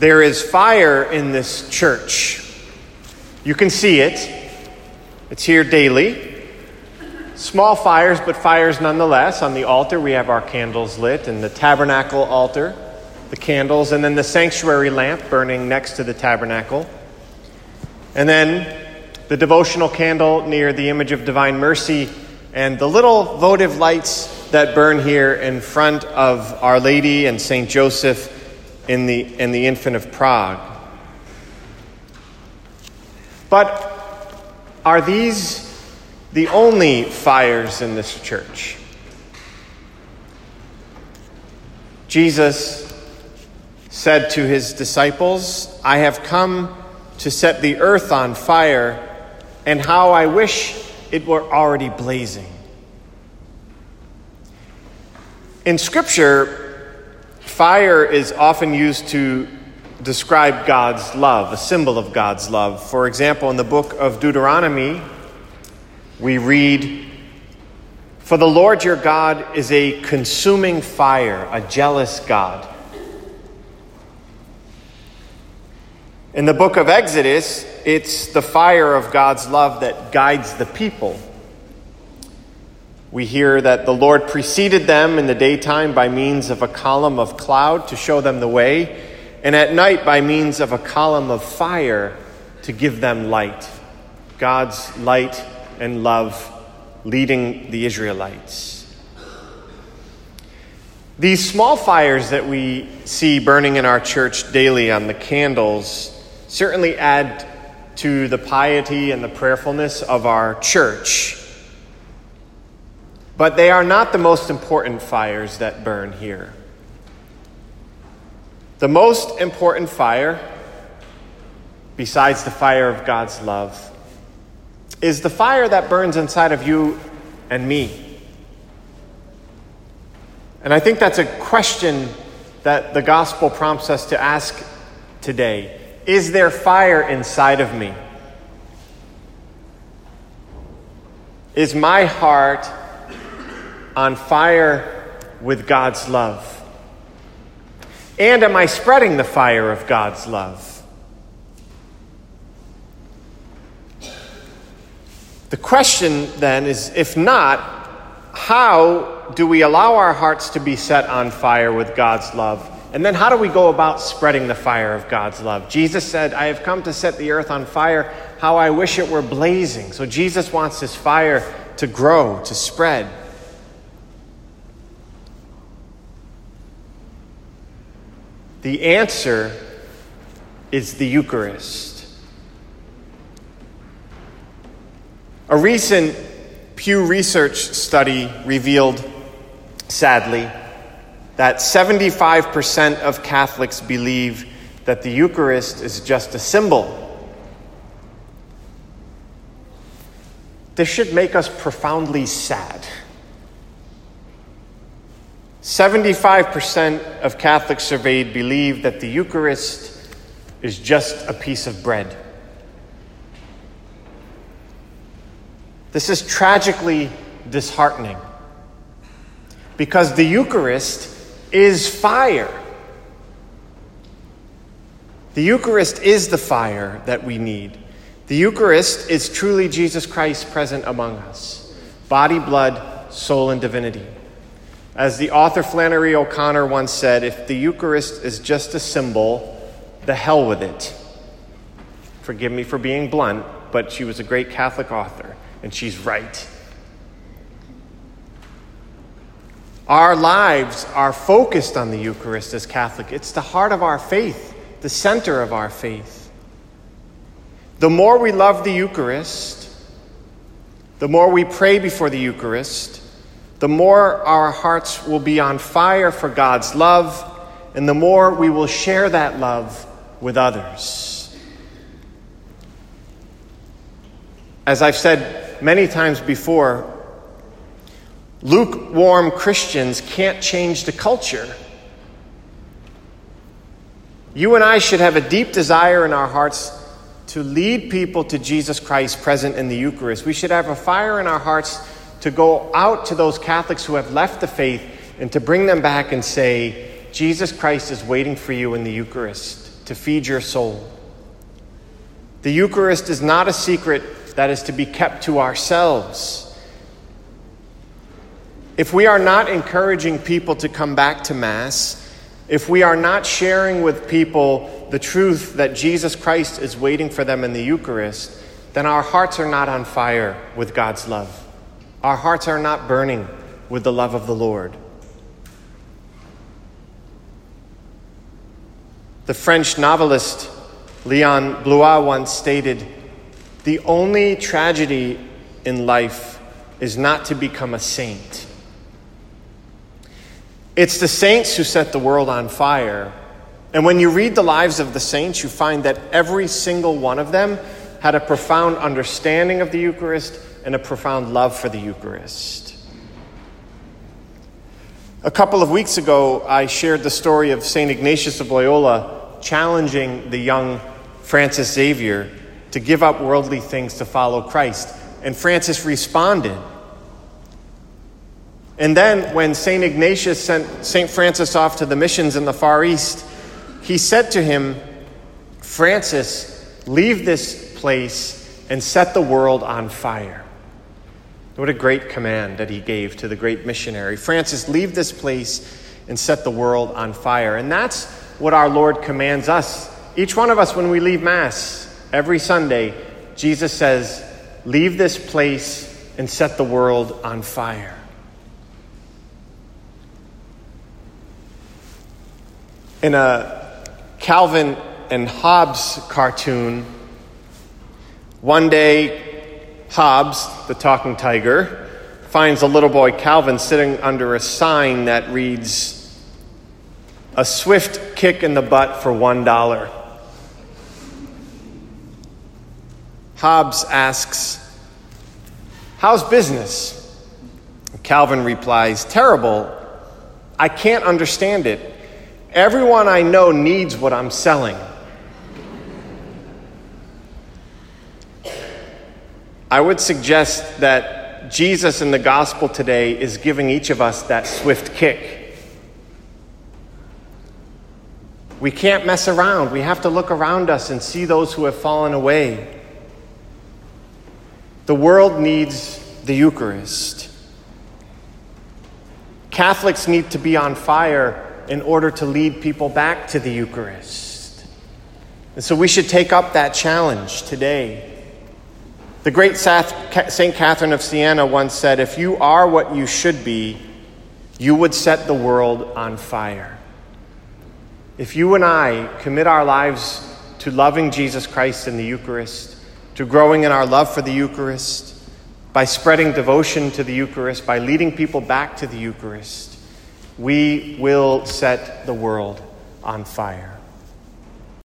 There is fire in this church. You can see it, it's here daily. Small fires, but fires nonetheless. On the altar, we have our candles lit, and the tabernacle altar, the candles, and then the sanctuary lamp burning next to the tabernacle. And then the devotional candle near the image of divine mercy, and the little votive lights that burn here in front of Our Lady and St. Joseph in the, in the Infant of Prague. But are these the only fires in this church. Jesus said to his disciples, I have come to set the earth on fire, and how I wish it were already blazing. In Scripture, fire is often used to describe God's love, a symbol of God's love. For example, in the book of Deuteronomy, we read, For the Lord your God is a consuming fire, a jealous God. In the book of Exodus, it's the fire of God's love that guides the people. We hear that the Lord preceded them in the daytime by means of a column of cloud to show them the way, and at night by means of a column of fire to give them light. God's light and love leading the Israelites. These small fires that we see burning in our church daily on the candles certainly add to the piety and the prayerfulness of our church. But they are not the most important fires that burn here. The most important fire, besides the fire of God's love, is the fire that burns inside of you and me. And I think that's a question that the gospel prompts us to ask today. Is there fire inside of me? Is my heart on fire with God's love? And am I spreading the fire of God's love? The question then is if not, how do we allow our hearts to be set on fire with God's love? And then how do we go about spreading the fire of God's love? Jesus said, I have come to set the earth on fire. How I wish it were blazing. So Jesus wants this fire to grow, to spread. The answer is the Eucharist. A recent Pew Research study revealed, sadly, that 75% of Catholics believe that the Eucharist is just a symbol. This should make us profoundly sad. 75% of Catholics surveyed believe that the Eucharist is just a piece of bread. This is tragically disheartening because the Eucharist is fire. The Eucharist is the fire that we need. The Eucharist is truly Jesus Christ present among us body, blood, soul, and divinity. As the author Flannery O'Connor once said, if the Eucharist is just a symbol, the hell with it. Forgive me for being blunt, but she was a great Catholic author and she's right. Our lives are focused on the Eucharist as Catholic. It's the heart of our faith, the center of our faith. The more we love the Eucharist, the more we pray before the Eucharist, the more our hearts will be on fire for God's love, and the more we will share that love with others. As I've said many times before, lukewarm Christians can't change the culture. You and I should have a deep desire in our hearts to lead people to Jesus Christ present in the Eucharist. We should have a fire in our hearts to go out to those Catholics who have left the faith and to bring them back and say, Jesus Christ is waiting for you in the Eucharist to feed your soul. The Eucharist is not a secret that is to be kept to ourselves. If we are not encouraging people to come back to Mass, if we are not sharing with people the truth that Jesus Christ is waiting for them in the Eucharist, then our hearts are not on fire with God's love. Our hearts are not burning with the love of the Lord. The French novelist Leon Bloy once stated The only tragedy in life is not to become a saint. It's the saints who set the world on fire. And when you read the lives of the saints, you find that every single one of them had a profound understanding of the Eucharist and a profound love for the Eucharist. A couple of weeks ago, I shared the story of St. Ignatius of Loyola challenging the young Francis Xavier to give up worldly things to follow Christ. And Francis responded. And then, when St. Ignatius sent St. Francis off to the missions in the Far East, he said to him, Francis, leave this place and set the world on fire. What a great command that he gave to the great missionary. Francis, leave this place and set the world on fire. And that's what our Lord commands us. Each one of us, when we leave Mass every Sunday, Jesus says, Leave this place and set the world on fire. In a Calvin and Hobbes cartoon, one day Hobbes, the talking tiger, finds a little boy Calvin sitting under a sign that reads, A swift kick in the butt for one dollar. Hobbes asks, How's business? Calvin replies, Terrible. I can't understand it. Everyone I know needs what I'm selling. I would suggest that Jesus in the gospel today is giving each of us that swift kick. We can't mess around. We have to look around us and see those who have fallen away. The world needs the Eucharist. Catholics need to be on fire in order to lead people back to the Eucharist. And so we should take up that challenge today. The great St. Catherine of Siena once said, If you are what you should be, you would set the world on fire. If you and I commit our lives to loving Jesus Christ in the Eucharist, to growing in our love for the Eucharist, by spreading devotion to the Eucharist, by leading people back to the Eucharist, we will set the world on fire.